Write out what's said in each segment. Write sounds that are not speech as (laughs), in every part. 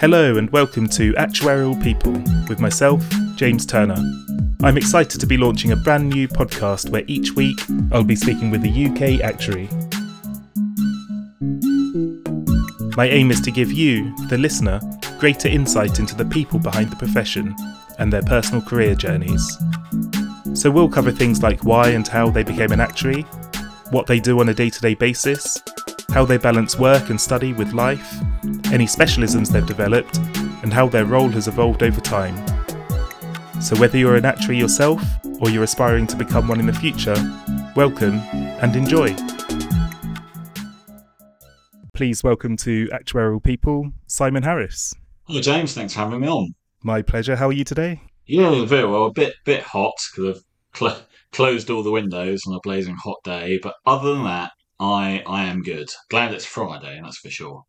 Hello and welcome to Actuarial People with myself, James Turner. I'm excited to be launching a brand new podcast where each week I'll be speaking with a UK actuary. My aim is to give you, the listener, greater insight into the people behind the profession and their personal career journeys. So we'll cover things like why and how they became an actuary, what they do on a day to day basis, how they balance work and study with life, any specialisms they've developed, and how their role has evolved over time. So, whether you're an actuary yourself or you're aspiring to become one in the future, welcome and enjoy. Please welcome to Actuarial People, Simon Harris. Hello, James. Thanks for having me on. My pleasure. How are you today? Yeah, very well. A bit bit hot because I've cl- closed all the windows on a blazing hot day, but other than that, I I am good. Glad it's Friday, that's for sure.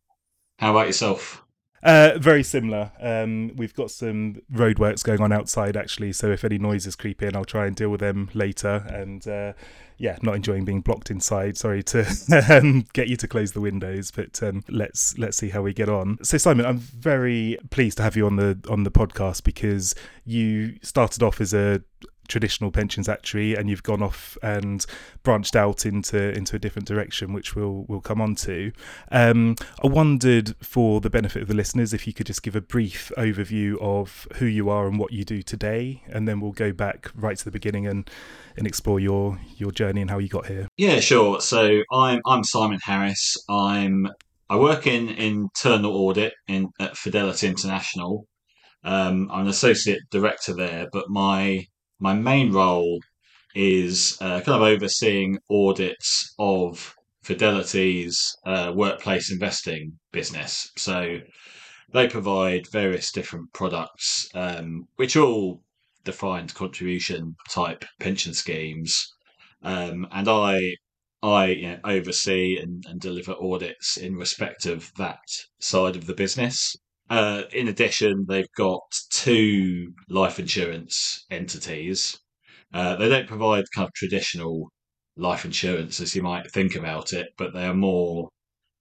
How about yourself? Uh, very similar. Um, we've got some roadworks going on outside actually, so if any noises creep in, I'll try and deal with them later. And uh, yeah, not enjoying being blocked inside. Sorry to (laughs) um, get you to close the windows, but um, let's let's see how we get on. So Simon, I'm very pleased to have you on the on the podcast because you started off as a traditional pensions actuary and you've gone off and branched out into into a different direction which we'll we'll come on to. Um, i wondered for the benefit of the listeners if you could just give a brief overview of who you are and what you do today and then we'll go back right to the beginning and and explore your your journey and how you got here. Yeah sure. So i'm i'm simon harris. I'm i work in internal audit in at fidelity international. Um, I'm an associate director there, but my my main role is uh, kind of overseeing audits of Fidelity's uh, workplace investing business. So they provide various different products, um, which all defined contribution type pension schemes, um, and I I you know, oversee and, and, deliver audits in respect of that side of the business. Uh, in addition, they've got two life insurance entities. Uh, they don't provide kind of traditional life insurance as you might think about it, but they are more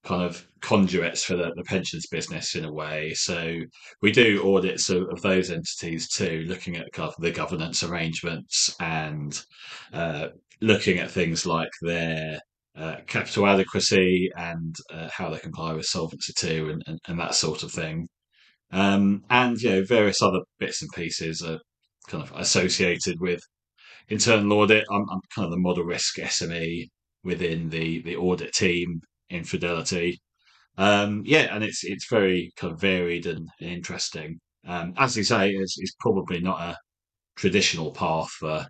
kind of conduits for the, the pensions business in a way. So we do audits of, of those entities too, looking at kind of the governance arrangements and uh, looking at things like their uh, capital adequacy and uh, how they comply with Solvency two and, and, and, that sort of thing. Um, and you know various other bits and pieces are kind of associated with internal audit. I'm, I'm kind of the model risk SME within the the audit team in Fidelity. Um, yeah, and it's it's very kind of varied and, interesting. Um, as you say, it's, it's probably not a traditional path for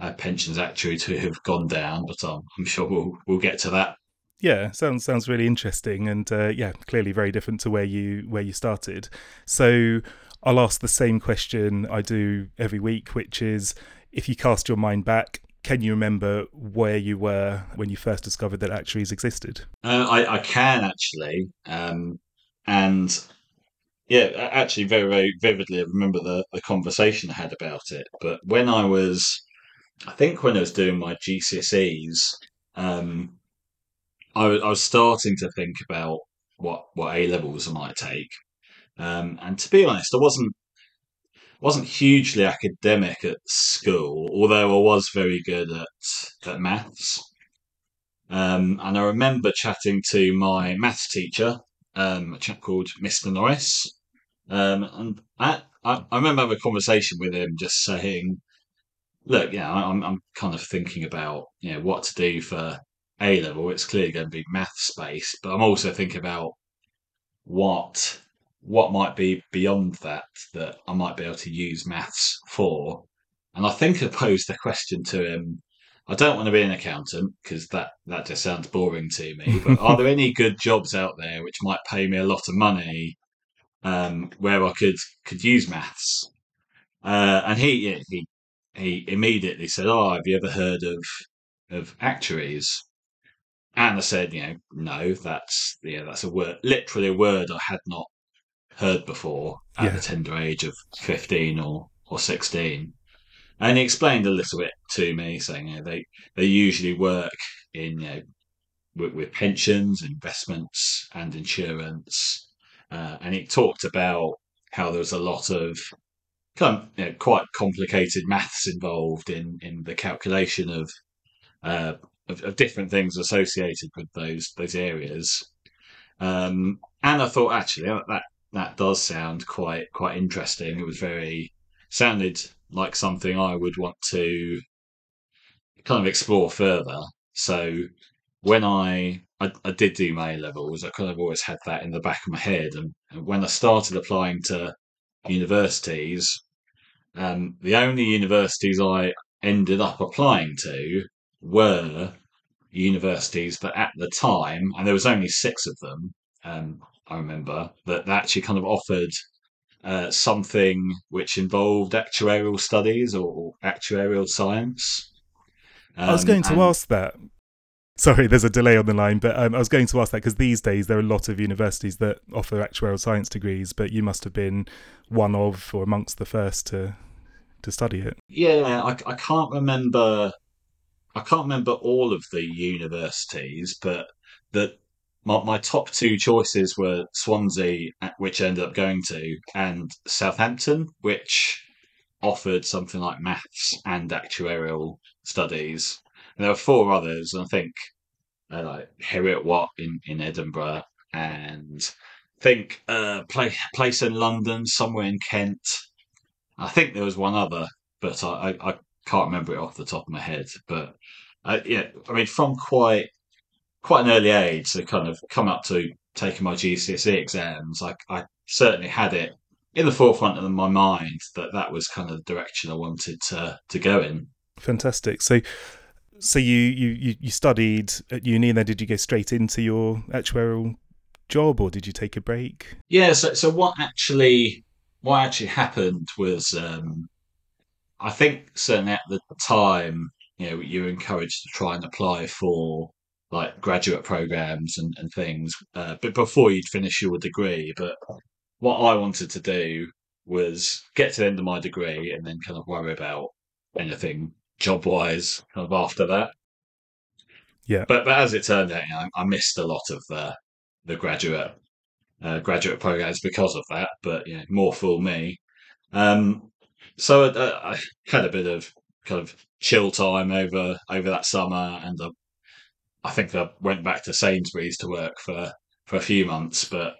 a pensions actuary to have gone down, but um, I'm sure we'll we'll get to that. Yeah, sounds sounds really interesting, and uh, yeah, clearly very different to where you where you started. So I'll ask the same question I do every week, which is if you cast your mind back, can you remember where you were when you first discovered that actuaries existed? Uh, I, I, can actually, um, and yeah, actually, very very vividly, I remember the the conversation I had about it. But when I was, I think when I was doing my GCSEs, um, I, I was starting to think about what what A levels I might take, um, and to be honest, I wasn't wasn't hugely academic at school, although I was very good at at maths. Um, and I remember chatting to my maths teacher, um, a chap called Mr. Norris, um, and I, I, I remember having a conversation with him, just saying, "Look, yeah, I'm I'm kind of thinking about you know what to do for a level, it's clearly going to be maths based, but I'm also thinking about what what might be beyond that that I might be able to use maths for. And I think I posed the question to him. I don't want to be an accountant because that, that just sounds boring to me. But are there any good jobs out there which might pay me a lot of money um, where I could could use maths? Uh, and he he he immediately said, "Oh, have you ever heard of of actuaries?" And I said, you know, no, that's yeah, that's a word, literally a word I had not heard before at yeah. the tender age of fifteen or or sixteen. And he explained a little bit to me, saying you know, they they usually work in you know with, with pensions, investments, and insurance. uh, and he talked about how there was a lot of kind of you know, quite complicated maths involved in in the calculation of, uh, of, of different things associated with those those areas. Um, and I thought actually that that does sound quite quite interesting. It was very sounded like something I would want to kind of explore further. So when I, I, I did do my levels, I kind of always had that in the back of my head. And, and when I started applying to universities, um, the only universities I ended up applying to were universities that at the time, and there was only six of them, um, I remember, that, that actually kind of offered uh, something which involved actuarial studies or actuarial science. Um, I was going to and, ask that. Sorry, there's a delay on the line, but um, I was going to ask that because these days there are a lot of universities that offer actuarial science degrees, but you must have been one of or amongst the first to to study it. Yeah, I, I can't remember. I can't remember all of the universities, but that my, my top two choices were Swansea, which I ended up going to, and Southampton, which offered something like maths and actuarial studies. And there were four others, and I think uh, like Heriot Watt in, in Edinburgh, and I think uh, play, place in London, somewhere in Kent. I think there was one other, but I, I, I can't remember it off the top of my head. But uh, yeah, I mean, from quite quite an early age to kind of come up to taking my GCSE exams, I, I certainly had it in the forefront of my mind that that was kind of the direction I wanted to to go in. Fantastic. So, so you you you studied at uni, and then did you go straight into your actuarial job, or did you take a break? Yeah. So, so what actually what actually happened was, um, I think certainly at the time, you know, you were encouraged to try and apply for like graduate programs and, and things, uh, but before you'd finish your degree. But what I wanted to do was get to the end of my degree and then kind of worry about anything job wise kind of after that. Yeah. But but as it turned out, you know, I missed a lot of the the graduate uh, graduate programs because of that. But you know, more for me. Um, so uh, I had a bit of kind of chill time over over that summer, and uh, I think I went back to Sainsbury's to work for for a few months. But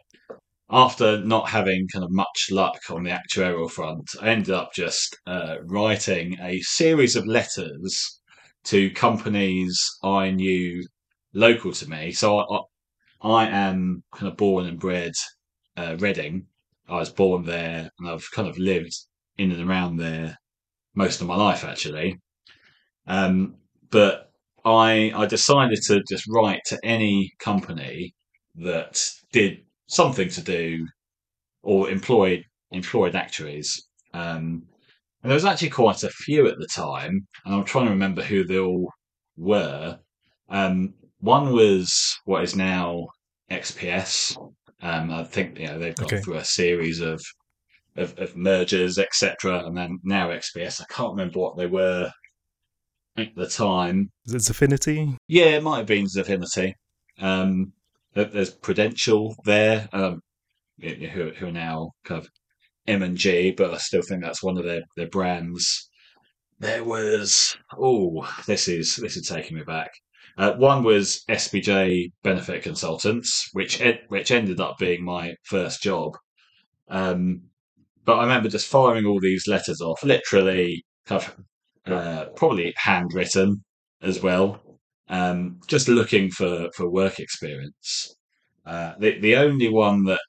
after not having kind of much luck on the actuarial front, I ended up just uh, writing a series of letters to companies I knew local to me. So I, I am kind of born and bred uh, Reading. I was born there, and I've kind of lived in and around there most of my life, actually. Um, but I I decided to just write to any company that did something to do or employed employed actuaries. Um, and there was actually quite a few at the time, and I'm trying to remember who they all were. Um, one was what is now XPS. Um, I think you know they've gone okay. through a series of of, of mergers, etc., and then now XPS. I can't remember what they were at the time. Is it Xafinity? Yeah, it might have been Xafinity. Um, there's Prudential there, um, who, who are now kind of M and G, but I still think that's one of their, their brands. There was oh, this is this is taking me back. Uh, one was SBJ Benefit Consultants, which ed- which ended up being my first job. Um, but I remember just firing all these letters off, literally uh, probably handwritten as well, um, just looking for, for work experience. Uh, the the only one that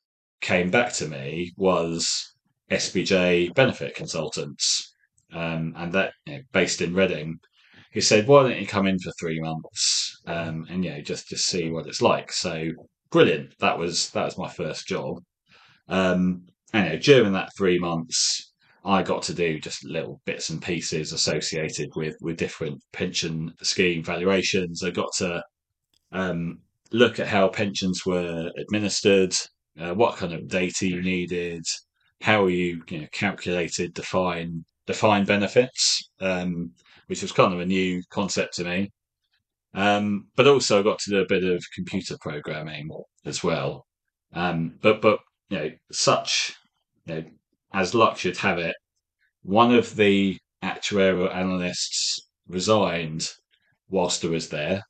came back to me was SBJ Benefit Consultants, um, and that you know, based in Reading. He said, "Why don't you come in for three months um, and you know just just see what it's like?" So brilliant. That was that was my first job. Um, know, during that three months, I got to do just little bits and pieces associated with with different pension scheme valuations. I got to um, look at how pensions were administered, uh, what kind of data you needed, how you, you know, calculated define define benefits, um, which was kind of a new concept to me. Um, but also I got to do a bit of computer programming as well. Um, but but you know, such you know, as luck should have it, one of the actuarial analysts resigned whilst I was there,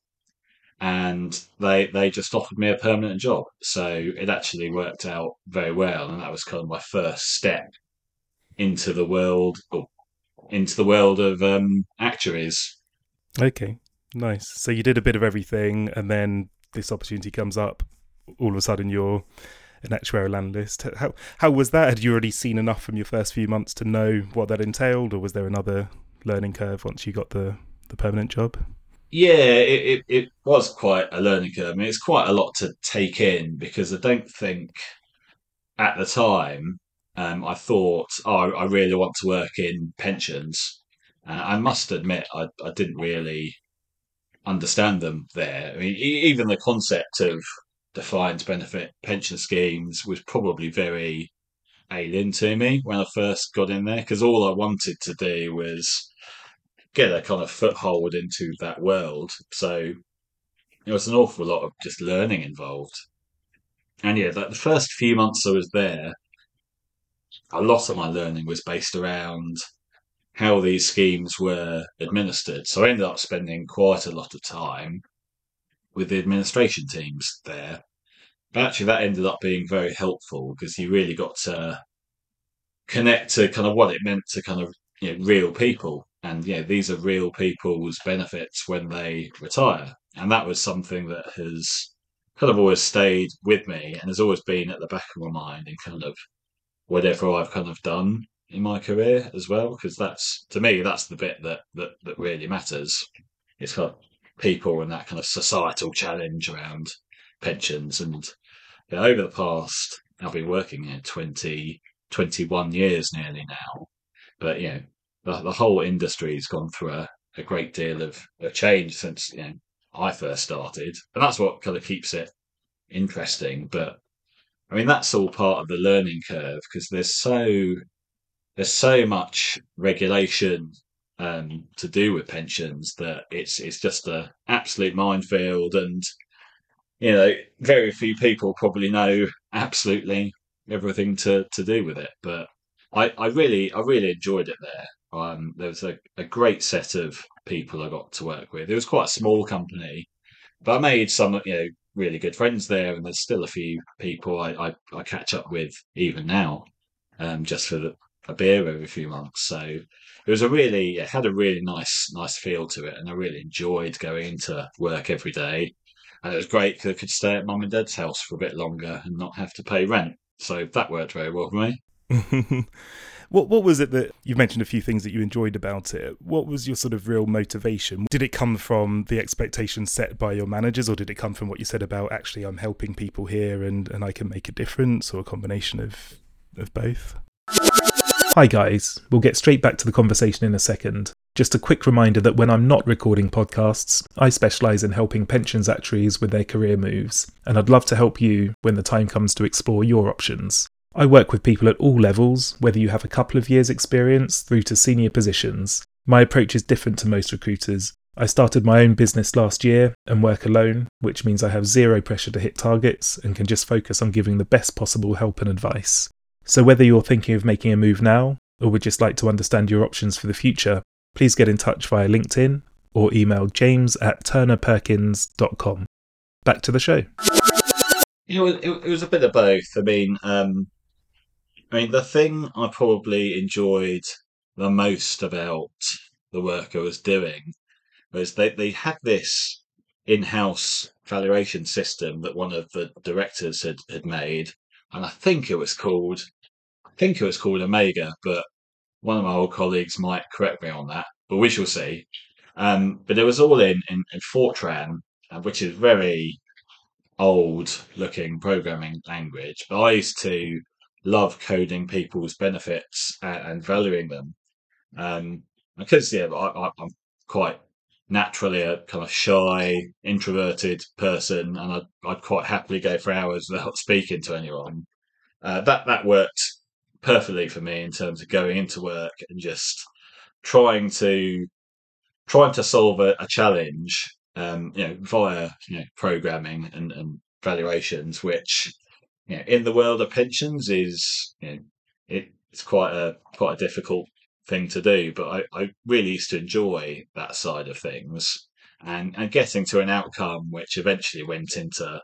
and they they just offered me a permanent job. So it actually worked out very well, and that was kind of my first step into the world or into the world of um, actuaries. Okay, nice. So you did a bit of everything, and then this opportunity comes up. All of a sudden, you're an actuarial analyst. How how was that? Had you already seen enough from your first few months to know what that entailed, or was there another learning curve once you got the the permanent job? Yeah, it, it, it was quite a learning curve. I mean, it's quite a lot to take in because I don't think at the time um, I thought, oh, I really want to work in pensions. Uh, I must admit, I, I didn't really understand them there. I mean, even the concept of defined benefit pension schemes was probably very alien to me when I first got in there because all I wanted to do was get a kind of foothold into that world. So there was an awful lot of just learning involved. And yeah, like the first few months I was there, a lot of my learning was based around how these schemes were administered. So I ended up spending quite a lot of time with the administration teams there. But actually, that ended up being very helpful because you really got to connect to kind of what it meant to kind of you know, real people. And yeah, these are real people's benefits when they retire. And that was something that has kind of always stayed with me and has always been at the back of my mind in kind of whatever I've kind of done in my career as well. Because that's to me, that's the bit that that, that really matters. It's kind of people and that kind of societal challenge around pensions. And you know, over the past, I've been working here 20, 21 years nearly now. But you know, the, the whole industry's gone through a, a great deal of, of change since you know I first started, and that's what kind of keeps it interesting. But I mean, that's all part of the learning curve because there's so there's so much regulation um, to do with pensions that it's it's just a absolute minefield, and you know, very few people probably know absolutely everything to to do with it. But I, I really I really enjoyed it there. Um, there was a, a great set of people I got to work with. It was quite a small company, but I made some you know really good friends there, and there's still a few people I, I, I catch up with even now, um, just for the, a beer every few months. So it was a really it had a really nice nice feel to it, and I really enjoyed going into work every day. And it was great because I could stay at mum and dad's house for a bit longer and not have to pay rent. So that worked very well for me. (laughs) what what was it that you mentioned a few things that you enjoyed about it? What was your sort of real motivation? Did it come from the expectations set by your managers, or did it come from what you said about actually I'm helping people here and and I can make a difference, or a combination of of both? Hi guys, we'll get straight back to the conversation in a second. Just a quick reminder that when I'm not recording podcasts, I specialise in helping pensions actuaries with their career moves, and I'd love to help you when the time comes to explore your options. I work with people at all levels, whether you have a couple of years' experience through to senior positions. My approach is different to most recruiters. I started my own business last year and work alone, which means I have zero pressure to hit targets and can just focus on giving the best possible help and advice. So, whether you're thinking of making a move now or would just like to understand your options for the future, please get in touch via LinkedIn or email james at turnerperkins.com. Back to the show. You know, it, it was a bit of both. I mean, um, I mean, the thing I probably enjoyed the most about the work I was doing was they, they had this in-house valuation system that one of the directors had, had made, and I think it was called think it was called Omega, but one of my old colleagues might correct me on that, but we shall see. Um, but it was all in, in, in Fortran, uh, which is very old looking programming language. But I used to love coding people's benefits and, and valuing them. Um, because yeah, I, am quite naturally a kind of shy, introverted person, and I'd, I'd, quite happily go for hours (laughs) without speaking to anyone. Uh, that that worked perfectly for me in terms of going into work and just trying to trying to solve a, a challenge, um, you know, via you know programming and, and valuations, which you know, in the world of pensions is you know, it, it's quite a quite a difficult thing to do. But I, I really used to enjoy that side of things and and getting to an outcome which eventually went into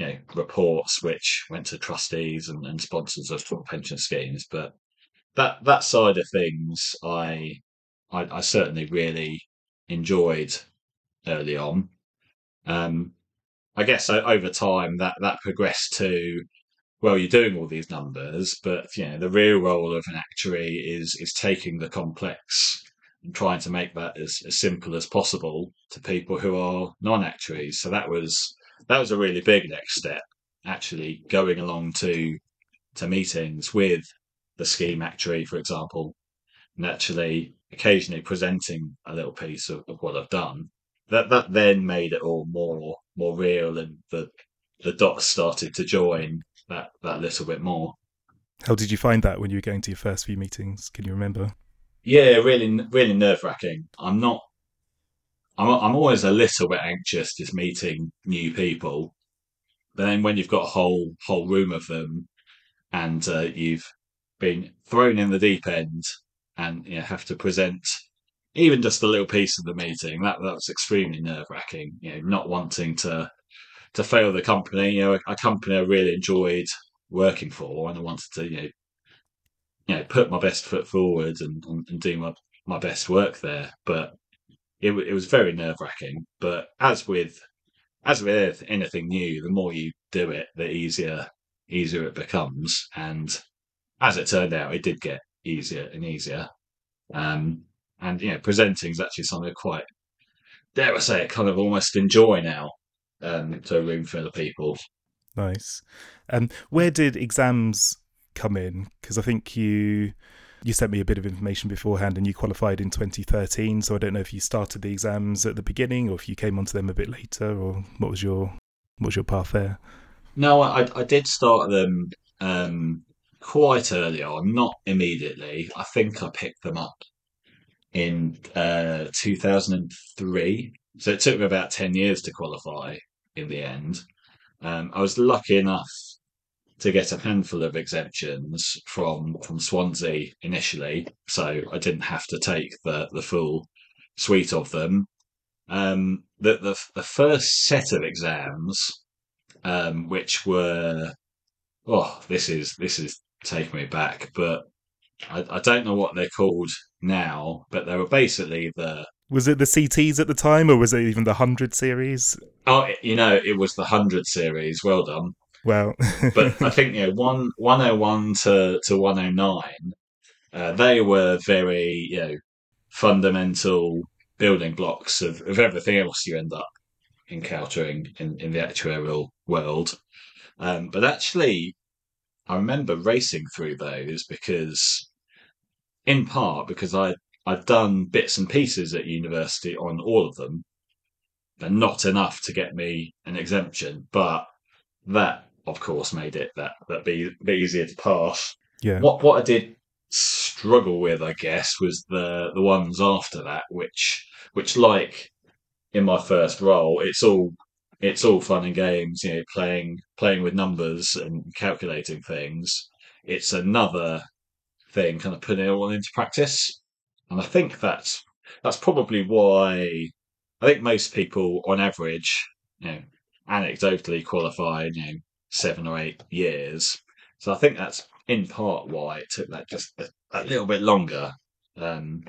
you know reports which went to trustees and, and sponsors of pension schemes. But that that side of things, I I, I certainly really enjoyed early on. Um, I guess over time that that progressed to well, you're doing all these numbers, but you know the real role of an actuary is is taking the complex and trying to make that as, as simple as possible to people who are non-actuaries. So that was that was a really big next step. Actually, going along to to meetings with the scheme actuary, for example, and actually occasionally presenting a little piece of, of what I've done. That that then made it all more more real, and the the dots started to join that that little bit more. How did you find that when you were going to your first few meetings? Can you remember? Yeah, really, really nerve wracking. I'm not. I'm I'm always a little bit anxious just meeting new people, but then when you've got a whole whole room of them, and uh, you've been thrown in the deep end, and you know, have to present even just a little piece of the meeting, that that was extremely nerve wracking. You know, not wanting to to fail the company. You know, a, a company I really enjoyed working for, and I wanted to you know you know put my best foot forward and, and, do my, my best work there. But it, it was very nerve wracking. But as with as with anything new, the more you do it, the easier easier it becomes. And as it turned out, it did get easier and easier. Um, and you know, presenting is actually something quite dare I say it, kind of almost enjoy now um, to a room full of people. Nice. Um, where did exams come in? Because I think you you sent me a bit of information beforehand, and you qualified in 2013. So I don't know if you started the exams at the beginning, or if you came onto them a bit later, or what was your what was your path there? No, I I did start them um, quite early on, not immediately. I think I picked them up in uh, 2003. So it took me about 10 years to qualify in the end. Um, I was lucky enough to get a handful of exemptions from from Swansea initially, so I didn't have to take the the full suite of them. Um, the, the the first set of exams, um, which were oh, this is this is taking me back, but I, I don't know what they're called now, but they were basically the was it the CTs at the time, or was it even the hundred series? Oh, you know, it was the hundred series. Well done. Well, (laughs) but I think you know one one oh one to to one oh nine, uh, they were very you know fundamental building blocks of, of everything else you end up encountering in, in the actuarial world. Um, but actually, I remember racing through those because, in part, because I I'd done bits and pieces at university on all of them, and not enough to get me an exemption, but that of course, made it that that be, be easier to pass. Yeah. What what I did struggle with, I guess, was the the ones after that, which which like in my first role, it's all it's all fun and games, you know, playing playing with numbers and calculating things. It's another thing, kind of putting it all into practice, and I think that's that's probably why I think most people, on average, you know, anecdotally qualified, you know, seven or eight years. So I think that's in part why it took that just a, a little bit longer um,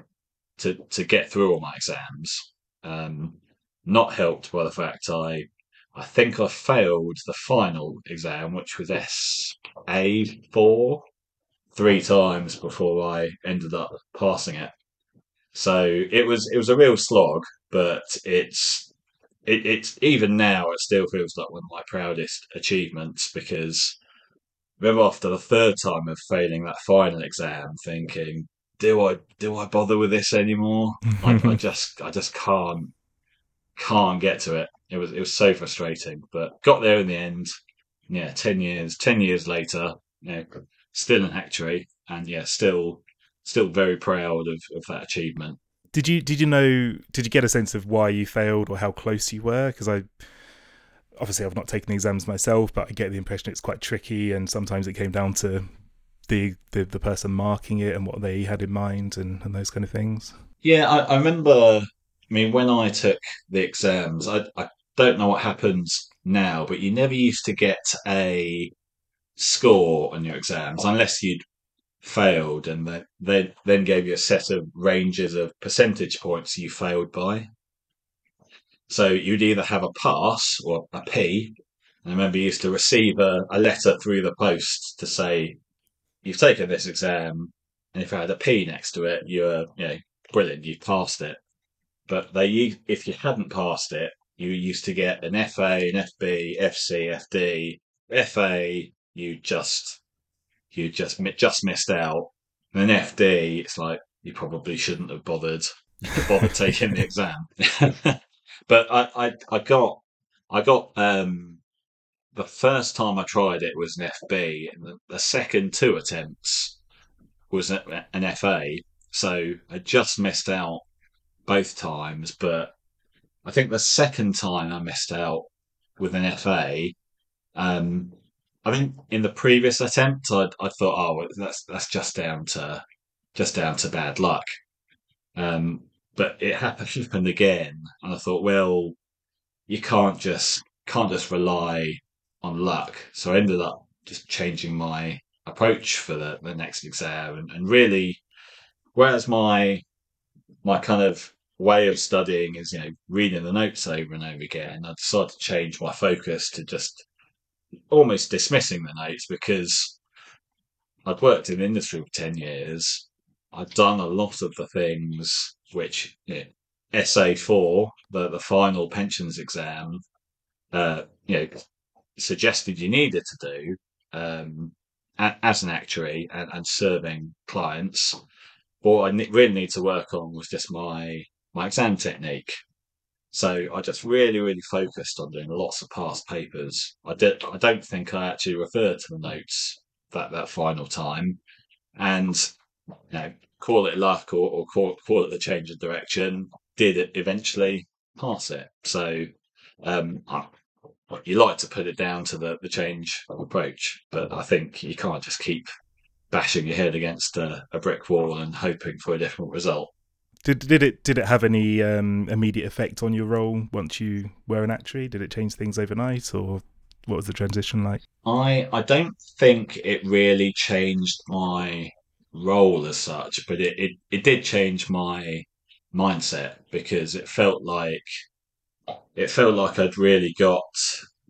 to to get through all my exams. Um, not helped by the fact I I think I failed the final exam, which was SA four, three times before I ended up passing it. So it was it was a real slog, but it's it, it's even now it still feels like one of my proudest achievements because remember after the third time of failing that final exam thinking do i do i bother with this anymore? I, I (laughs) just i just can't can't get to it. It was it was so frustrating but got there in the end. Yeah 10 years 10 years later yeah still an actuary and yeah still still very proud of, of that achievement did you did you know did you get a sense of why you failed or how close you were because i obviously I've not taken the exams myself, but I get the impression it's quite tricky, and sometimes it came down to the the, the person marking it and what they had in mind and, and those kind of things. Yeah, I, I remember. I mean, when I took the exams, I, I don't know what happens now, but you never used to get a score on your exams unless you'd failed, and they, they then gave you a set of ranges of percentage points you failed by. So you'd either have a pass or a P. And remember you used to receive a, a letter through the post to say you've taken this exam, and if I had a P next to it, you're you know brilliant, you passed it. But they, if you hadn't passed it, you used to get an FA, an FB, FC, FD, FA. You just you just just missed out. And an FD, it's like you probably shouldn't have bothered bothered (laughs) taking the exam. (laughs) but I, I I got I got um the first time I tried it was an FB, and the, the second two attempts was an FA. So I just missed out both times, but I think the second time I missed out with an FA, um, I think in the previous attempt I I thought, oh, that's that's just down to just down to bad luck. Um, but it happened (laughs) again, and I thought, well, you can't just can't just rely on luck. So I ended up just changing my approach for the, the next exam, and, and really, whereas my my kind of way of studying is you know reading the notes over and over again, I decided to change my focus to just almost dismissing the notes because I'd worked in the industry for ten years. I'd done a lot of the things which you know, SA4, the, the final pensions exam, uh, you know, suggested you needed to do um, as an actuary and, and, serving clients. What I really need to work on was just my my exam technique. So I just really, really focused on doing lots of past papers. I did. I don't think I actually referred to the notes that that final time, and you know, call it luck or, or call, call it the change of direction. Did it eventually pass it? So um, I, you like to put it down to the, the change of approach, but I think you can't just keep bashing your head against a, a brick wall and hoping for a different result. Did did it did it have any um, immediate effect on your role once you were an actuary? Did it change things overnight, or what was the transition like? I I don't think it really changed my role as such, but it, it, it did change my mindset because it felt like it felt like I'd really got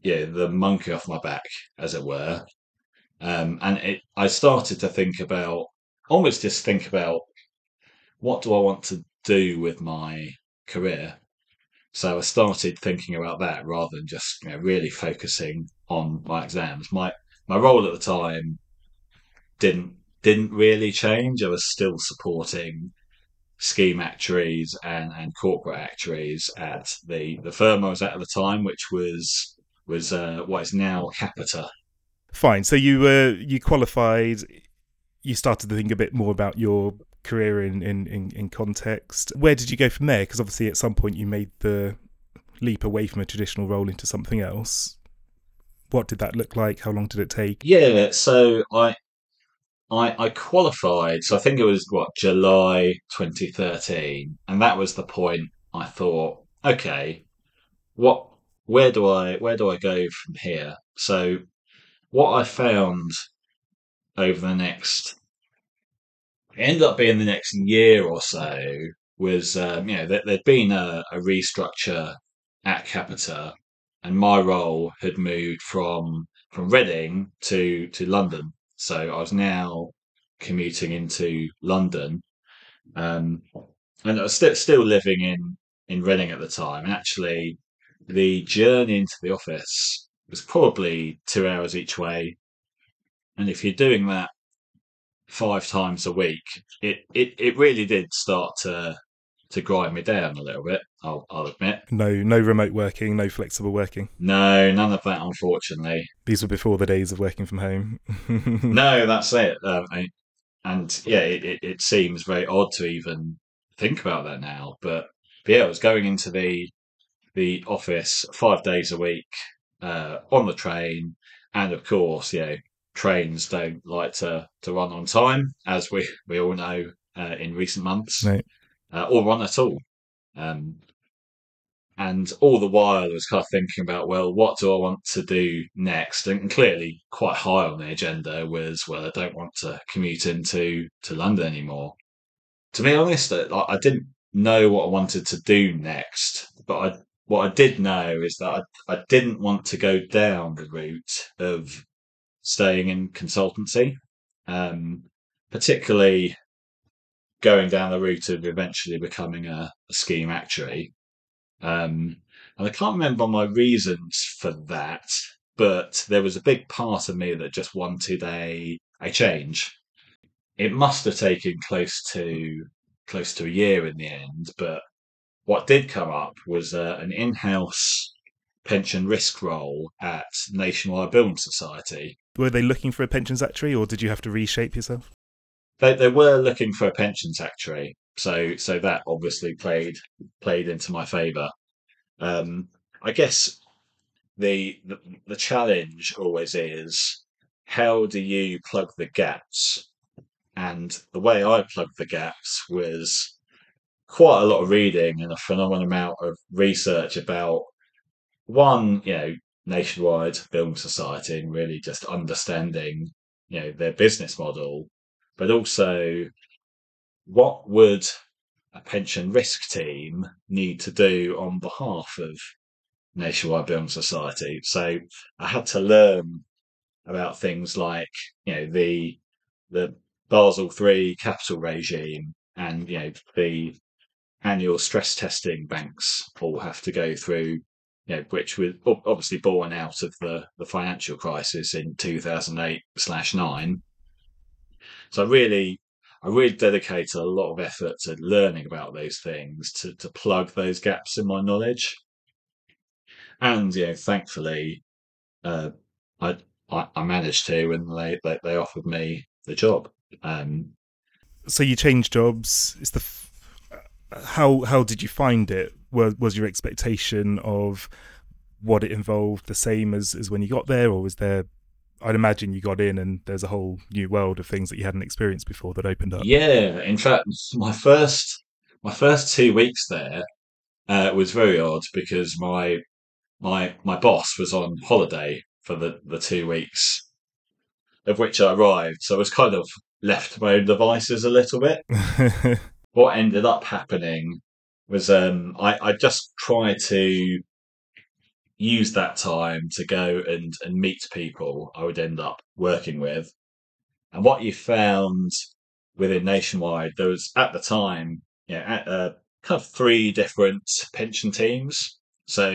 yeah the monkey off my back, as it were. Um, and it, I started to think about almost just think about what do I want to do with my career. So I started thinking about that rather than just you know, really focusing on my exams. My my role at the time didn't didn't really change. I was still supporting scheme actuaries and, and corporate actuaries at the, the firm I was at at the time, which was was uh, what is now Capita. Fine. So you uh, you qualified. You started to think a bit more about your career in, in, in, in context. Where did you go from there? Because obviously, at some point, you made the leap away from a traditional role into something else. What did that look like? How long did it take? Yeah, so I I, I qualified, so I think it was what July 2013, and that was the point I thought, okay, what, where do I, where do I go from here? So, what I found over the next, ended up being the next year or so, was um, you know there, had been a, a restructure at Capita, and my role had moved from from Reading to to London. So I was now commuting into London, um, and I was st- still living in in Reading at the time. And actually, the journey into the office was probably two hours each way. And if you're doing that five times a week, it it, it really did start to to grind me down a little bit. I'll, I'll admit. No, no remote working, no flexible working. No, none of that, unfortunately. These were before the days of working from home. (laughs) no, that's it. Um, I, and yeah, it, it, seems very odd to even think about that now. But, but yeah, I was going into the the office five days a week, uh, on the train, and of course, you know, trains don't like to, to run on time, as we, we all know uh, in recent months, Right. uh, or run at all. Um, and all the while, I was kind of thinking about, well, what do I want to do next? And clearly, quite high on the agenda was, well, I don't want to commute into to London anymore. To be honest, I, I didn't know what I wanted to do next, but I, what I did know is that I, I didn't want to go down the route of staying in consultancy, um, particularly going down the route of eventually becoming a, a scheme actuary. Um, and I can't remember my reasons for that, but there was a big part of me that just wanted a a change. It must have taken close to close to a year in the end, but what did come up was uh, an in-house pension risk role at Nationwide Building Society. Were they looking for a pensions actuary, or did you have to reshape yourself? They they were looking for a pensions actuary, so so that obviously played played into my favour. Um, I guess the, the the challenge always is how do you plug the gaps? And the way I plugged the gaps was quite a lot of reading and a phenomenal amount of research about one, you know, nationwide building society and really just understanding, you know, their business model, but also what would a pension risk team need to do on behalf of Nationwide Building Society. So I had to learn about things like, you know, the the Basel three capital regime and you know the annual stress testing banks all have to go through, you know, which was obviously born out of the, the financial crisis in 2008 slash nine. So I really, I really dedicated a lot of effort to learning about those things to, to plug those gaps in my knowledge. And, you know, thankfully, uh, I, I, managed to, and they, they, they offered me the job. Um, so you changed jobs. Is the f- how how did you find it? Was was your expectation of what it involved the same as as when you got there, or was there? I'd imagine you got in and there's a whole new world of things that you hadn't experienced before that opened up. Yeah, in fact, my first my first two weeks there uh, was very odd because my my my boss was on holiday for the the two weeks of which I arrived, so I was kind of left to my own devices a little bit. (laughs) what ended up happening was um, I, I just try to use that time to go and, and meet people I would end up working with. And what you found within Nationwide, there was at the time, you know, at, uh, kind of three different pension teams. So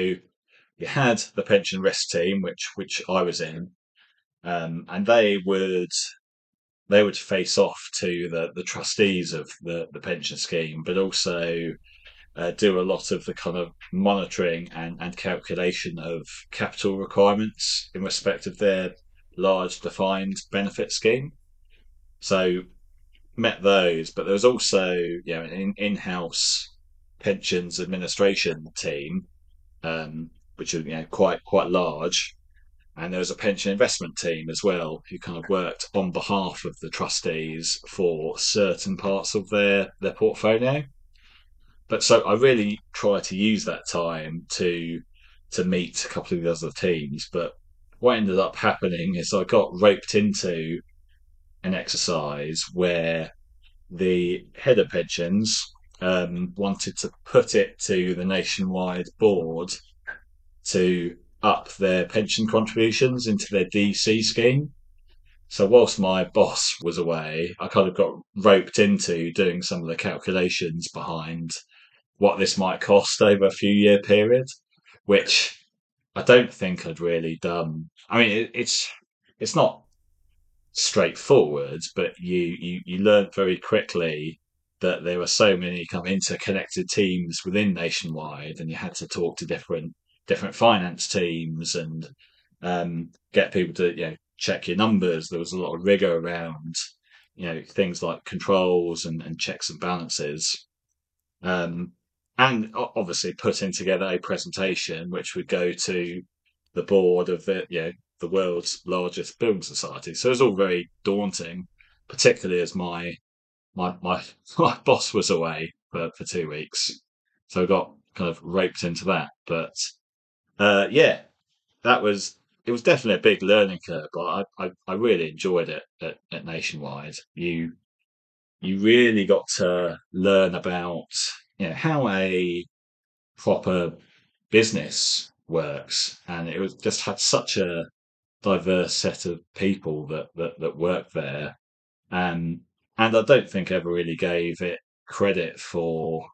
you had the pension risk team, which which I was in, um, and they would they would face off to the, the trustees of the, the pension scheme, but also uh, do a lot of the kind of monitoring and, and calculation of capital requirements in respect of their large defined benefit scheme. So met those, but there was also you know an in-house pensions administration team, um, which are you know quite quite large, and there was a pension investment team as well who kind of worked on behalf of the trustees for certain parts of their their portfolio. But so I really try to use that time to to meet a couple of the other teams. But what ended up happening is I got roped into an exercise where the head of pensions um, wanted to put it to the nationwide board to up their pension contributions into their DC scheme. So whilst my boss was away, I kind of got roped into doing some of the calculations behind what this might cost over a few year period, which I don't think I'd really done. I mean, it, it's it's not straightforward, but you, you you learn very quickly that there were so many kind of interconnected teams within Nationwide, and you had to talk to different different finance teams and um, get people to you know check your numbers. There was a lot of rigor around you know things like controls and, and checks and balances. Um, and obviously putting together a presentation which would go to the board of the you know the world's largest building society. So it was all very daunting, particularly as my my my, (laughs) my boss was away for, for two weeks, so I got kind of roped into that. But uh, yeah, that was it was definitely a big learning curve, but I I, I really enjoyed it at, at Nationwide. You you really got to learn about you know how a proper business works, and it was just had such a diverse set of people that that, that work there, and and I don't think ever really gave it credit for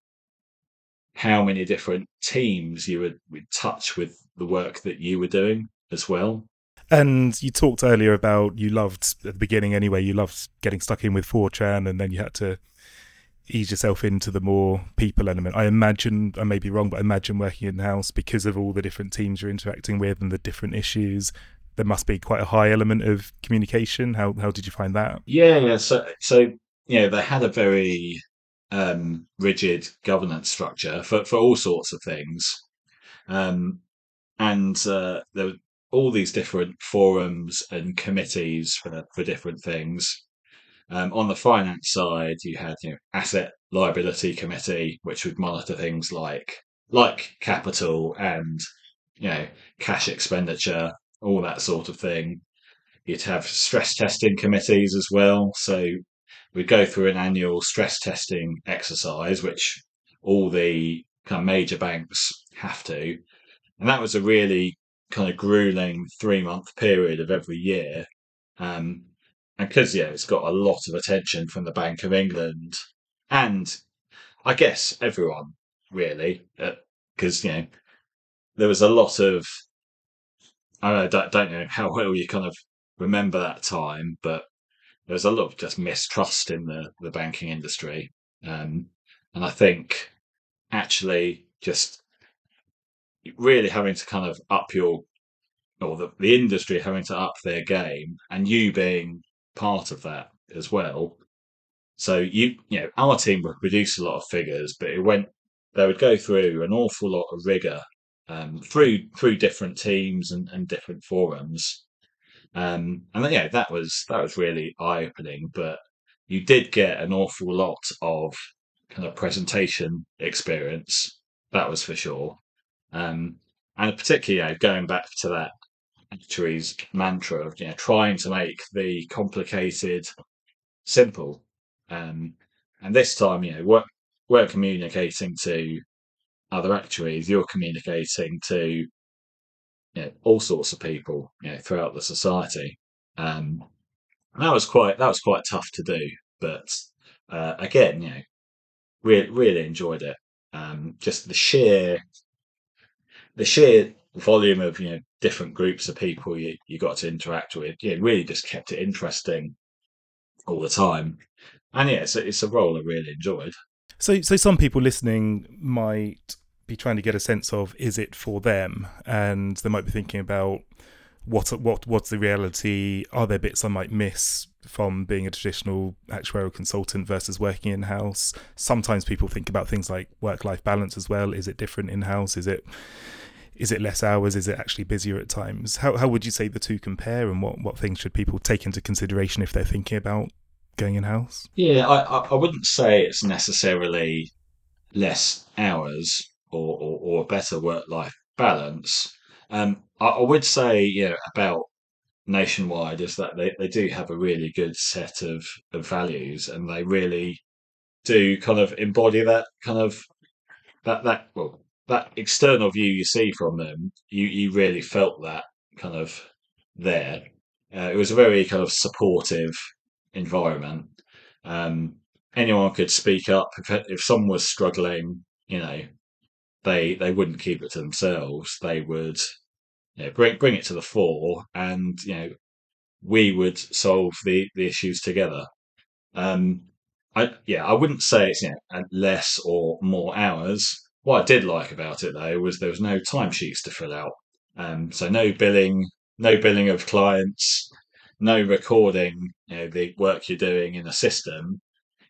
how many different teams you would, would touch with the work that you were doing as well. And you talked earlier about you loved at the beginning anyway. You loved getting stuck in with Fortran, and then you had to ease yourself into the more people element. I imagine I may be wrong, but I imagine working in house because of all the different teams you're interacting with and the different issues. There must be quite a high element of communication. How how did you find that? Yeah. So so you know they had a very um, rigid governance structure for for all sorts of things, um, and uh, there were all these different forums and committees for for different things. Um, on the finance side, you had you know asset liability committee, which would monitor things like like capital and you know cash expenditure, all that sort of thing. You'd have stress testing committees as well. So we'd go through an annual stress testing exercise, which all the kind of major banks have to, and that was a really kind of grueling three month period of every year. Um, and it's got a lot of attention from the Bank of England, and I guess everyone really, because uh, you know there was a lot of I don't know, don't, don't know how (laughs) well you kind of remember that time, but there was a lot of just mistrust in the the banking industry, um, and I think actually just really having to kind of up your or the, the industry having to up their game and you being part of that as well. So you you know our team would produce a lot of figures, but it went they would go through an awful lot of rigor um, through through different teams and, and different forums. Um, and then, yeah, that was that was really eye opening. But you did get an awful lot of kind of presentation experience. That was for sure. Um, and particularly, going back to that actuary's mantra of you know trying to make the complicated simple. Um, and this time, you know, we're, we're communicating to other actuaries. You're communicating to you know all sorts of people you know throughout the society. Um, that was quite that was quite tough to do, but uh, again, you know, really really enjoyed it. Um, just the sheer the sheer volume of you know different groups of people you, you got to interact with, yeah, really just kept it interesting all the time. And yeah, it's a, it's a role I really enjoyed. So, so some people listening might be trying to get a sense of is it for them, and they might be thinking about what what what's the reality? Are there bits I might miss from being a traditional actuarial consultant versus working in house? Sometimes people think about things like work life balance as well. Is it different in house? Is it is it less hours? Is it actually busier at times? How how would you say the two compare, and what what things should people take into consideration if they're thinking about going in house? Yeah, I I wouldn't say it's necessarily less hours or or, or a better work life balance. Um, I, I would say yeah about nationwide is that they, they do have a really good set of, of values and they really do kind of embody that kind of that that well that external view you see from them, you you really felt that kind of there. Uh, it was a very kind of supportive environment. Um, anyone could speak up if if someone was struggling. You know, they they wouldn't keep it to themselves. They would you know, bring bring it to the fore, and you know, we would solve the the issues together. Um, I yeah, I wouldn't say it's you know less or more hours what I did like about it though was there was no timesheets to fill out. Um, so no billing, no billing of clients, no recording you know, the work you're doing in a system.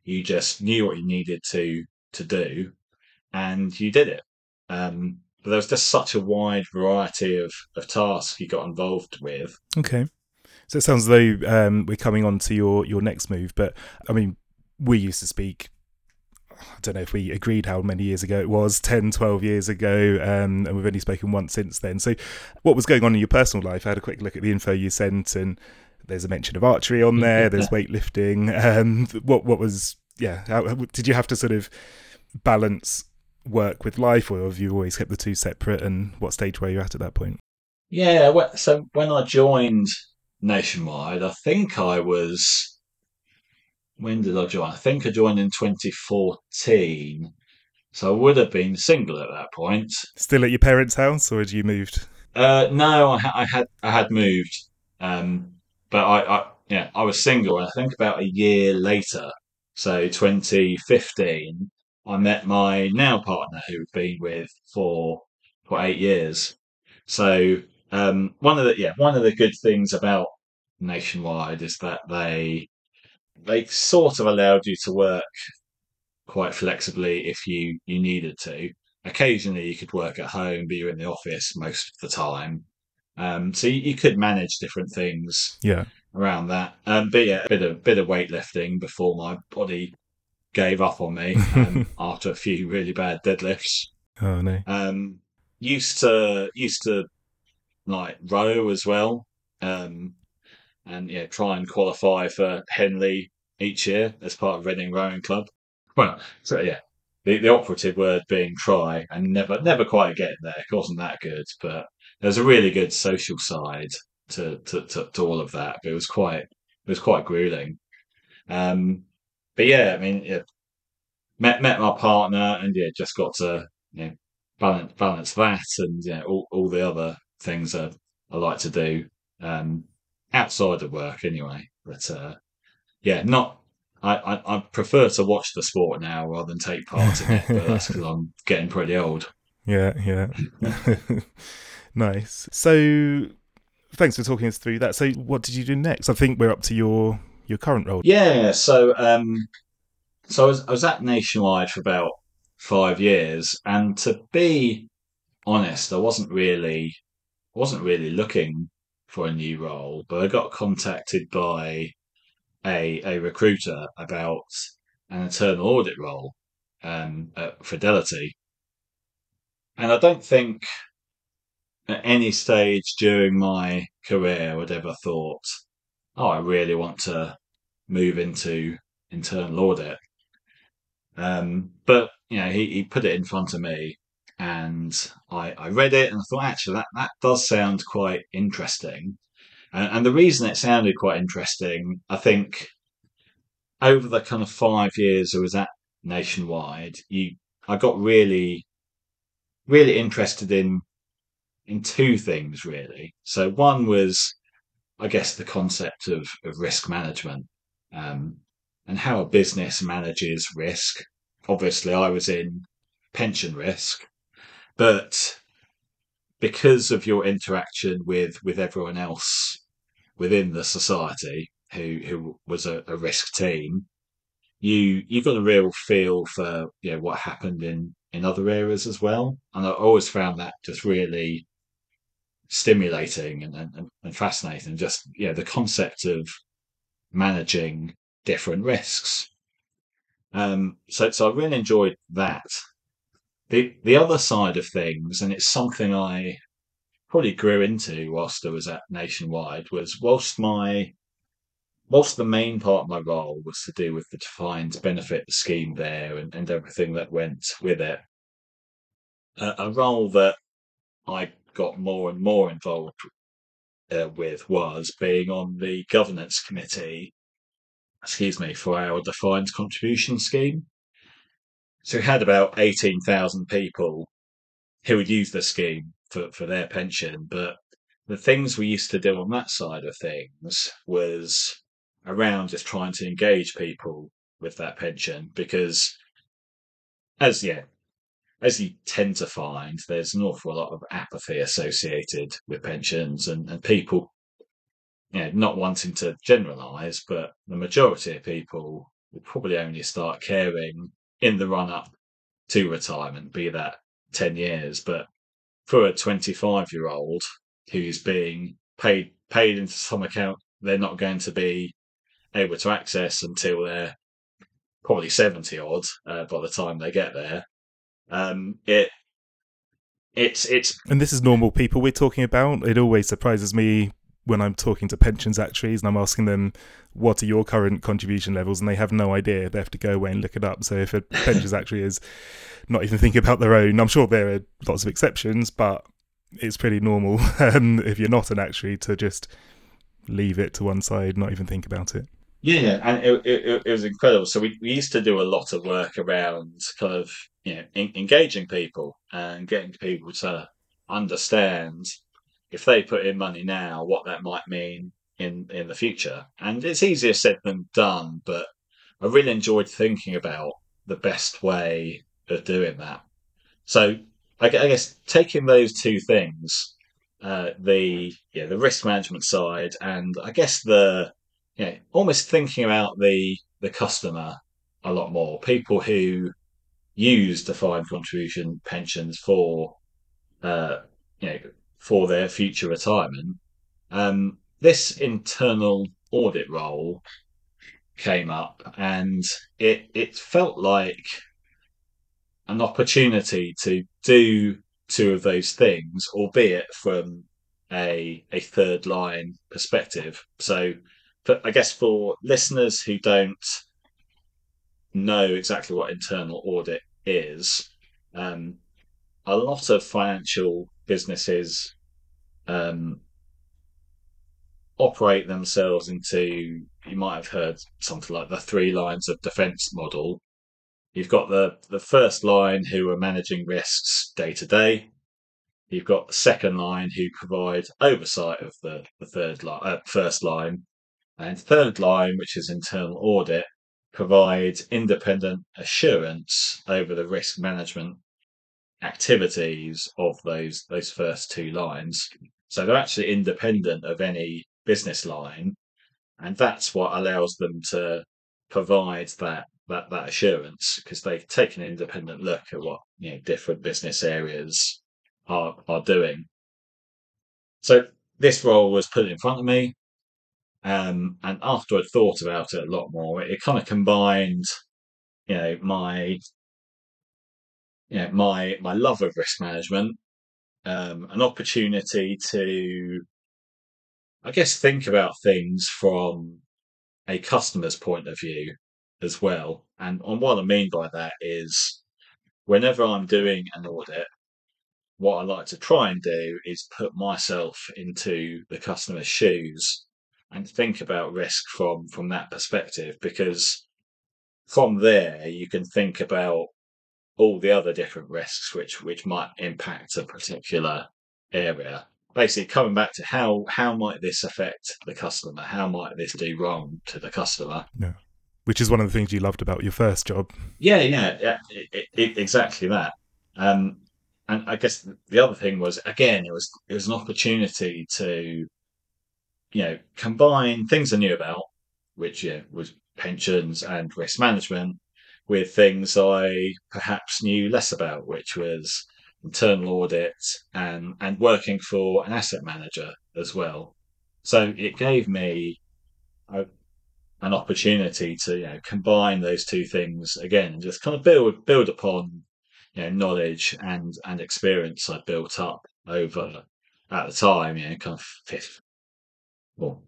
You just knew what you needed to to do, and you did it. Um, but there was just such a wide variety of, of tasks you got involved with. Okay. So it sounds as though um, we're coming on to your, your next move, but I mean, we used to speak I don't know if we agreed how many years ago it was 10, 12 years ago, um, and we've only spoken once since then. So, what was going on in your personal life? I had a quick look at the info you sent, and there's a mention of archery on there, there's weightlifting. Um, what, what was, yeah, how, did you have to sort of balance work with life, or have you always kept the two separate? And what stage were you at at that point? Yeah, so when I joined Nationwide, I think I was when did I join? I think I joined in 2014. So I would have been single at that point. Still at your parents' house, or had you moved? Uh, no, I, ha- I, had I had moved, um, but I, I yeah I was single, and I think about a year later, so 2015, I met my now partner who had been with for for eight years. So um, one of the yeah one of the good things about Nationwide is that they they sort of allowed you to work quite flexibly if you you needed to. Occasionally, you could work at home, but you're in the office most of the time. Um, so you, you, could manage different things yeah. around that. Um, but yeah, a bit of bit of weightlifting before my body gave up on me um, (laughs) after a few really bad deadlifts. Oh no. Um, used to used to like row as well. Um, and yeah, try and qualify for Henley each year as part of Reading Rowing Club. Well, so yeah, the, the operative word being try and never never quite getting there. It wasn't that good, but there's a really good social side to, to, to, to, all of that. But it was quite it was quite grueling. Um, but yeah, I mean, yeah, met met my partner and yeah, just got to you know, balance balance that and yeah, all, all the other things I, I like to do. Um, outside of work anyway. But uh, yeah, not. I, I, I, prefer to watch the sport now rather than take part in it, but that's because I'm getting pretty old. (laughs) Yeah, yeah. (laughs) nice. So, thanks for talking us through that. So, what did you do next? I think we're up to your your current role. Yeah. So, um, so I was, I was at Nationwide for about five years, and to be honest, I wasn't really wasn't really looking for a new role, but I got contacted by a a recruiter about an internal audit role um, at Fidelity, and I don't think at any stage during my career I'd ever thought, "Oh, I really want to move into internal audit." Um, but you know, he, he put it in front of me, and I, I read it and I thought actually that, that does sound quite interesting. And, and the reason it sounded quite interesting, I think, over the kind of five years I was at Nationwide, you I got really, really interested in in two things really. So one was, I guess, the concept of, of risk management um, and how a business manages risk. Obviously, I was in pension risk, but because of your interaction with with everyone else within the society who who was a, a risk team, you you got a real feel for you know what happened in in other areas as well, and I always found that just really stimulating and, and, and fascinating. Just yeah, the concept of managing different risks. Um, so so I really enjoyed that the the other side of things, and it's something I probably grew into whilst I was at Nationwide, was whilst my whilst the main part of my role was to do with the defined benefit scheme there and, and everything that went with it, a, a role that I got more and more involved uh, with was being on the governance committee, excuse me, for our defined contribution scheme. So we had about 18,000 people who would use the scheme for, for their pension. But the things we used to do on that side of things was around just trying to engage people with that pension because as yeah as you tend to find there's an awful lot of apathy associated with pensions and, and people know, not wanting to generalize but the majority of people will probably only start caring in the run up to retirement, be that 10 years. But for a 25 year old who's being paid paid into some account they're not going to be able to access until they're probably 70 odd uh, by the time they get there. Um, it it's it's and this is normal people we're talking about. It always surprises me when I'm talking to pensions actuaries and I'm asking them what are your current contribution levels and they have no idea. They have to go away and look it up. So if a pensions actuary is not even thinking about their own, I'm sure there are lots of exceptions, but it's pretty normal (laughs) um, if you're not an actuary to just leave it to one side, not even think about it. Yeah, and it, it, it was incredible. So we, we used to do a lot of work around kind of you know in, engaging people and getting people to understand if they put in money now, what that might mean in in the future. And it's easier said than done, but I really enjoyed thinking about the best way of doing that. So I, guess taking those two things, uh, the yeah the risk management side, and I guess the know, almost thinking about the the customer a lot more. People who use defined contribution pensions for uh, you know for their future retirement. Um, this internal audit role came up, and it it felt like an opportunity to do two of those things, albeit from a a third line perspective. So but I guess for listeners who don't know exactly what internal audit is, um, a lot of financial businesses um, operate themselves into, you might have heard something like the three lines of defense model. You've got the, the first line who are managing risks day to day. You've got the second line who provide oversight of the, the third line, uh, first line, and third line, which is internal audit, provides independent assurance over the risk management activities of those those first two lines. So they're actually independent of any business line, and that's what allows them to provide that that that assurance because they take an independent look at what you know different business areas are are doing. So this role was put in front of me. Um, and after I'd thought about it a lot more, it, it kind of combined, you know, my, you know, my my love of risk management, um, an opportunity to, I guess, think about things from a customer's point of view as well. And, and what I mean by that is, whenever I'm doing an audit, what I like to try and do is put myself into the customer's shoes and think about risk from from that perspective because from there you can think about all the other different risks which which might impact a particular area. Basically coming back to how how might this affect the customer? How might this do wrong to the customer? Yeah. Which is one of the things you loved about your first job. Yeah yeah, yeah it, it, exactly that. Um and i guess the other thing was again it was it was an opportunity to you know, combine things I knew about, which yeah, was pensions and risk management, with things I perhaps knew less about, which was internal audit and and working for an asset manager as well. So it gave me a, an opportunity to you know combine those two things again, and just kind of build build upon you know knowledge and and experience I built up over at the time, you know, kind of fifth, well,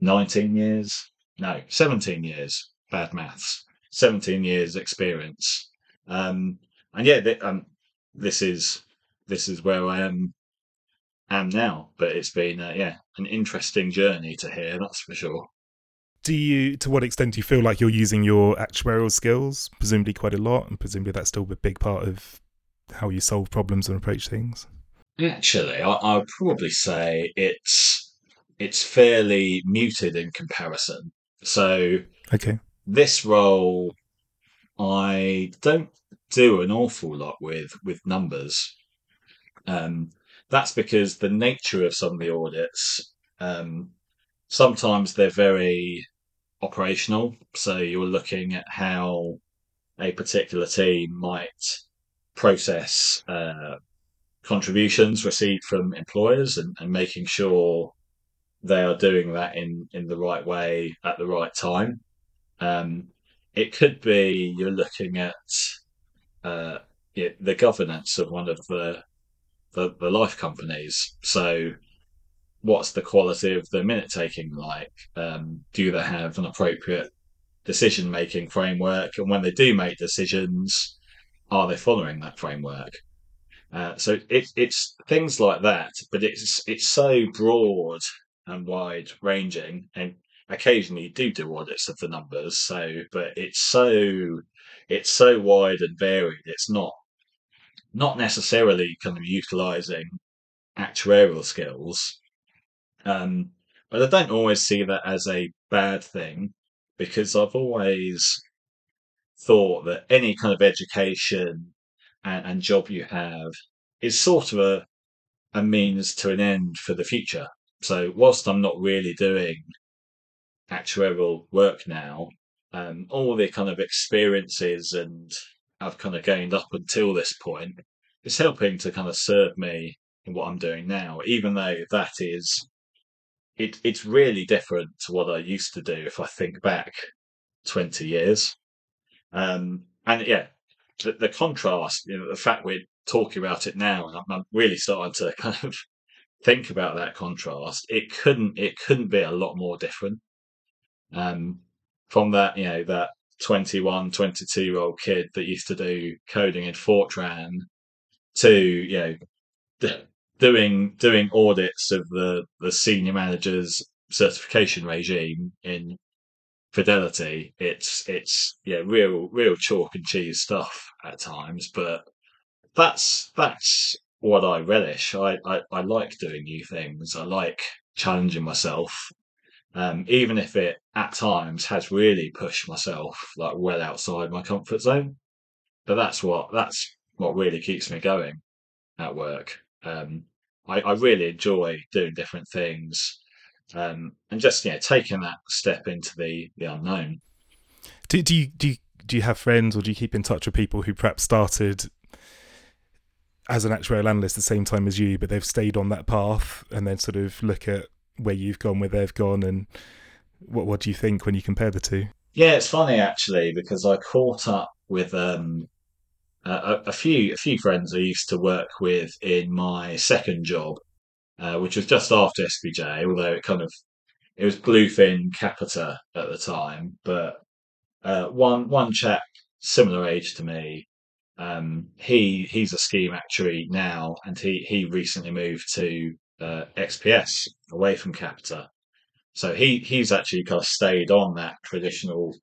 19 years, no, 17 years, bad maths, 17 years experience. Um, and yeah, th- um, this is, this is where I am, am now, but it's been, uh, yeah, an interesting journey to hear, that's for sure. Do you, to what extent do you feel like you're using your actuarial skills? Presumably quite a lot, and presumably that's still a big part of how you solve problems and approach things. Actually, I, I would probably say it's it's fairly muted in comparison. So okay, this role I don't do an awful lot with with numbers. Um, that's because the nature of some of the audits, um, sometimes they're very operational. So you're looking at how a particular team might process uh, contributions received from employers and, and making sure they are doing that in, in the right way at the right time. Um, it could be you're looking at uh, the governance of one of the, the, the life companies. So, what's the quality of the minute taking like? Um, do they have an appropriate decision making framework? And when they do make decisions, are they following that framework? Uh, so it, it's things like that, but it's it's so broad and wide ranging, and occasionally do do audits of the numbers. So, but it's so it's so wide and varied. It's not not necessarily kind of utilizing actuarial skills, um, but I don't always see that as a bad thing because I've always thought that any kind of education and, and job you have is sort of a, a means to an end for the future. So whilst I'm not really doing actuarial work now, um, all the kind of experiences and I've kind of gained up until this point is helping to kind of serve me in what I'm doing now, even though that is it, it's really different to what I used to do if I think back 20 years. Um, and yeah, the, the contrast, you know, the fact we're talking about it now, and I'm, I'm really starting to (laughs) kind of think about that contrast. It couldn't it couldn't be a lot more different. Um, from that, you know, that 21, 22 year old kid that used to do coding in Fortran to, you know, doing doing audits of the the senior manager's certification regime in Fidelity. It's it's yeah, real real chalk and cheese stuff at times, but that's that's what I relish. I, I, I like doing new things. I like challenging myself, um, even if it at times has really pushed myself like well outside my comfort zone. But that's what that's what really keeps me going at work. Um, I, I really enjoy doing different things, um, and just you know taking that step into the the unknown. Do, do you do you, do you have friends or do you keep in touch with people who perhaps started as an actuarial analyst at the same time as you, but they've stayed on that path and then sort of look at where you've gone, where they've gone, and what what do you think when you compare the two? Yeah, it's funny actually because I caught up with um, a, a, few a few friends I used to work with in my second job, uh, which was just after SBJ, although it kind of it was Bluefin Capita at the time, but uh, one one chap similar age to me um, he he's a scheme actuary now, and he he recently moved to uh, XPS away from Capita. So he he's actually kind of stayed on that traditional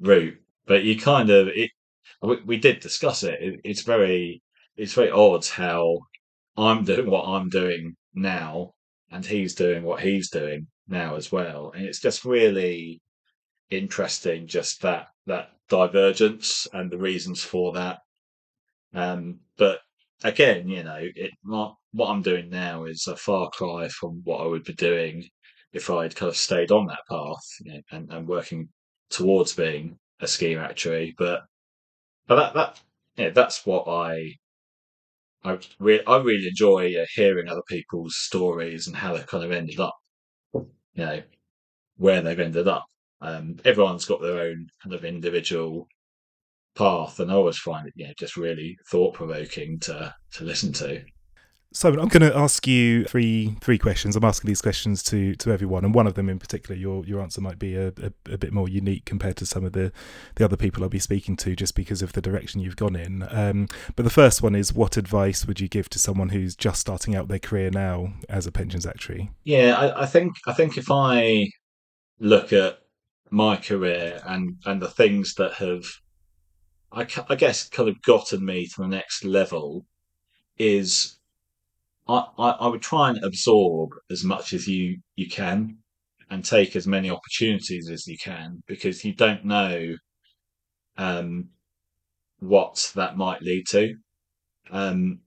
route. But you kind of it. We, we did discuss it. it. It's very it's very odd how I'm doing what I'm doing now, and he's doing what he's doing now as well. And it's just really interesting, just that that divergence and the reasons for that. Um, but again, you know, it not what I'm doing now is a far cry from what I would be doing if I'd kind of stayed on that path you know, and, and working towards being a scheme actuary. But but that that yeah, that's what I I re- I really enjoy uh, hearing other people's stories and how they've kind of ended up, you know, where they've ended up. Um, everyone's got their own kind of individual path, and I always find it, you know, just really thought provoking to to listen to. Simon, I'm going to ask you three three questions. I'm asking these questions to to everyone, and one of them in particular, your your answer might be a, a, a, bit more unique compared to some of the the other people I'll be speaking to, just because of the direction you've gone in. Um, but the first one is, what advice would you give to someone who's just starting out their career now as a pensions actuary? Yeah, I, I think I think if I look at my career and and the things that have I, I guess kind of gotten me to the next level is I, I, I would try and absorb as much as you you can and take as many opportunities as you can because you don't know um, what that might lead to. Um,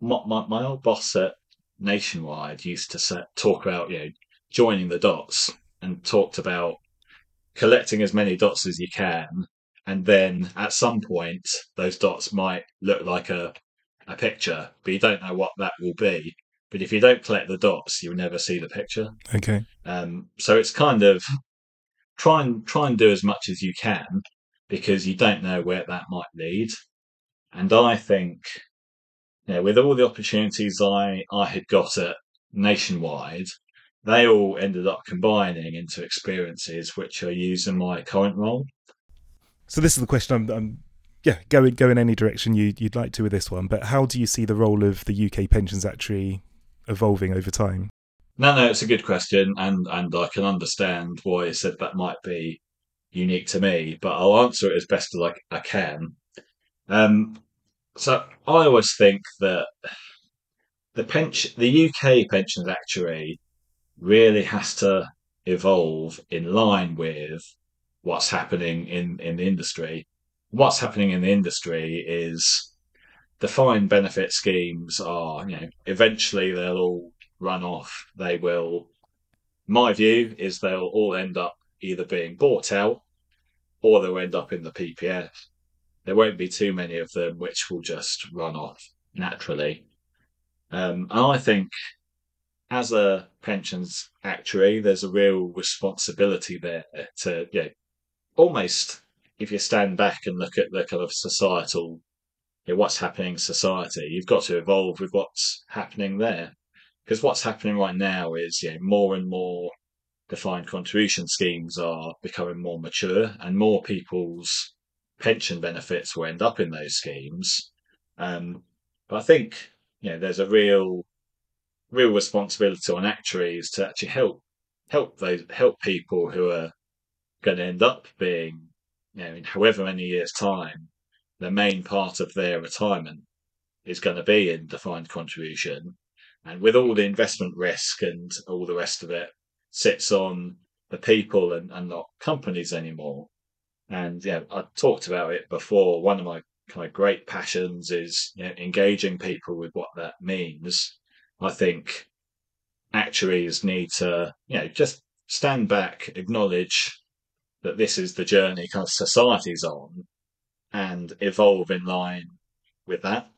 my, my, my old boss at Nationwide used to set, talk about you know joining the dots and talked about collecting as many dots as you can and then at some point those dots might look like a a picture, but you don't know what that will be. But if you don't collect the dots, you'll never see the picture. Okay. Um, so it's kind of try and try and do as much as you can because you don't know where that might lead. And I think, you know, with all the opportunities I I had got at nationwide, they all ended up combining into experiences which are used in my current role. So this is the question I'm, I'm yeah, go in, go in any direction you, you'd like to with this one. But how do you see the role of the UK Pensions Actuary evolving over time? No, no, it's a good question, and and I can understand why you said that might be unique to me, but I'll answer it as best as I, I can. Um, so I always think that the pension, the UK pensions actuary, really has to evolve in line with what's happening in in the industry. What's happening in the industry is defined benefit schemes are, you know, eventually they'll all run off. They will. My view is they'll all end up either being bought out or they'll end up in the PPF. There won't be too many of them which will just run off naturally. Um, and I think as a pensions actuary, there's a real responsibility there to, you know, almost if you stand back and look at the kind of societal, you know, what's happening in society, you've got to evolve with what's happening there. Because what's happening right now is, you know, more and more defined contribution schemes are becoming more mature and more people's pension benefits will end up in those schemes. Um, but I think you know there's a real real responsibility on actuaries to actually help help those help people who are going to end up being you know in however many years time the main part of their retirement is going to be in defined contribution and with all the investment risk and all the rest of it sits on the people and, and not companies anymore. And yeah, I talked about it before. One of my kind of great passions is you know, engaging people with what that means. I think actuaries need to, you know, just stand back, acknowledge that this is the journey kind of society's on, and evolve in line with that.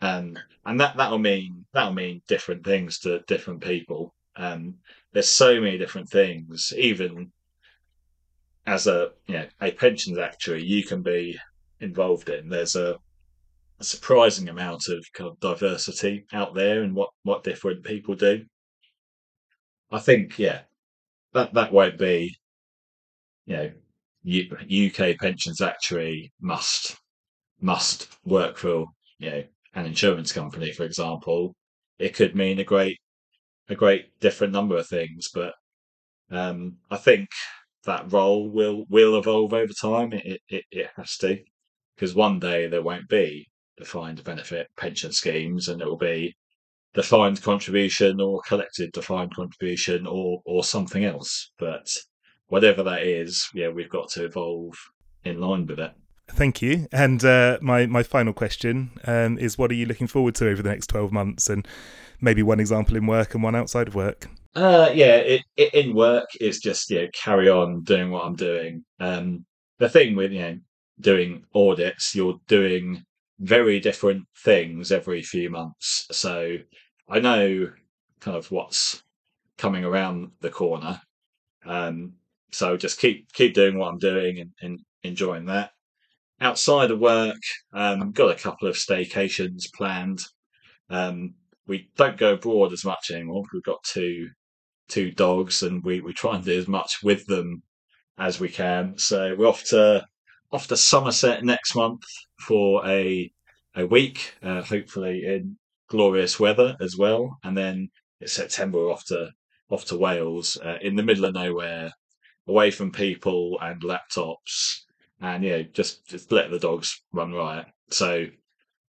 Um, and that that'll mean that'll mean different things to different people. Um, there's so many different things. Even as a you know a pensions actuary, you can be involved in. There's a, a surprising amount of kind of diversity out there and what what different people do. I think yeah, that that won't be you know UK pensions actuary must must work for you know an insurance company, for example. It could mean a great a great different number of things, but um, I think that role will will evolve over time. It it, it has to, because one day there won't be defined benefit pension schemes, and it will be defined contribution or collective defined contribution or or something else. But whatever that is, yeah, we've got to evolve in line with it. Thank you. And uh, my my final question um, is: What are you looking forward to over the next twelve months? And maybe one example in work and one outside of work. Uh, yeah, it, it, in work is just you know carry on doing what I'm doing. Um, the thing with you know doing audits, you're doing very different things every few months. So I know kind of what's coming around the corner. Um, so just keep keep doing what I'm doing and, and enjoying that. Outside of work, um, got a couple of staycations planned. Um, we don't go abroad as much anymore. We've got two two dogs, and we, we try and do as much with them as we can. So we're off to off to Somerset next month for a a week, uh, hopefully in glorious weather as well. And then it's September we're off to off to Wales uh, in the middle of nowhere, away from people and laptops, and you know just just let the dogs run riot. So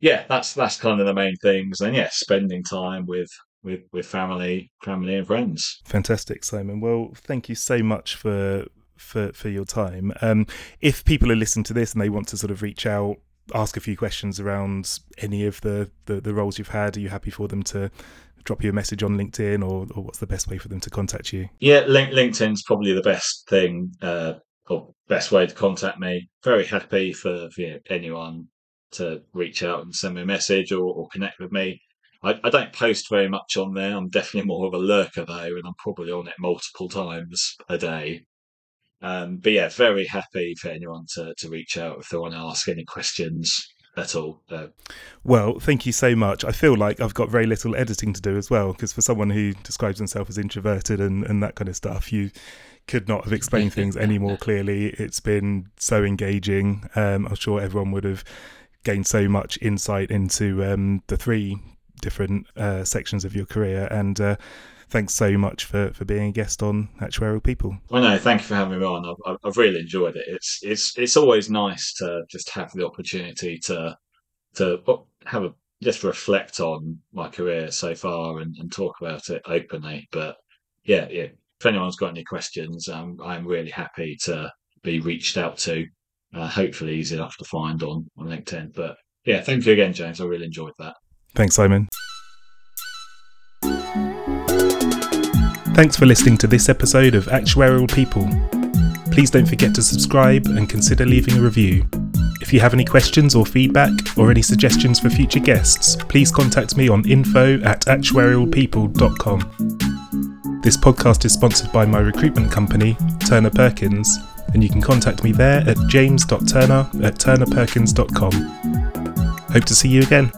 yeah, that's that's kind of the main things. And yeah, spending time with with with family, family and friends. Fantastic, Simon. Well, thank you so much for for for your time. Um, if people are listening to this and they want to sort of reach out, ask a few questions around any of the the, the roles you've had, are you happy for them to? drop you a message on LinkedIn, or, or what's the best way for them to contact you? Yeah, link, LinkedIn's probably the best thing uh, or best way to contact me. Very happy for, for anyone to reach out and send me a message or, or connect with me. I, I, don't post very much on there. I'm definitely more of a lurker though, and I'm probably on it multiple times a day. Um, but yeah, very happy for anyone to, to reach out if they want to ask any questions at all. Uh, well, thank you so much. I feel like I've got very little editing to do as well, because for someone who describes himself as introverted and, and that kind of stuff, you could not have explained (laughs) things any more clearly. It's been so engaging. Um, I'm sure everyone would have gained so much insight into um, the three different uh, sections of your career. And uh, thanks so much for, for being a guest on Actuarial People. Well, no, thank you for having me on. I've, I've really enjoyed it. It's it's it's always nice to just have the opportunity to to have a just reflect on my career so far and, and talk about it openly. But yeah, yeah. If anyone's got any questions, um, I'm really happy to be reached out to. Uh, hopefully, easy enough to find on on LinkedIn. But yeah, thank you again, James. I really enjoyed that. Thanks, Simon. Thanks for listening to this episode of Actuarial People. Please don't forget to subscribe and consider leaving a review. If you have any questions or feedback or any suggestions for future guests, please contact me on info at actuarialpeople.com. This podcast is sponsored by my recruitment company, Turner Perkins, and you can contact me there at james.turner at turnerperkins.com. Hope to see you again.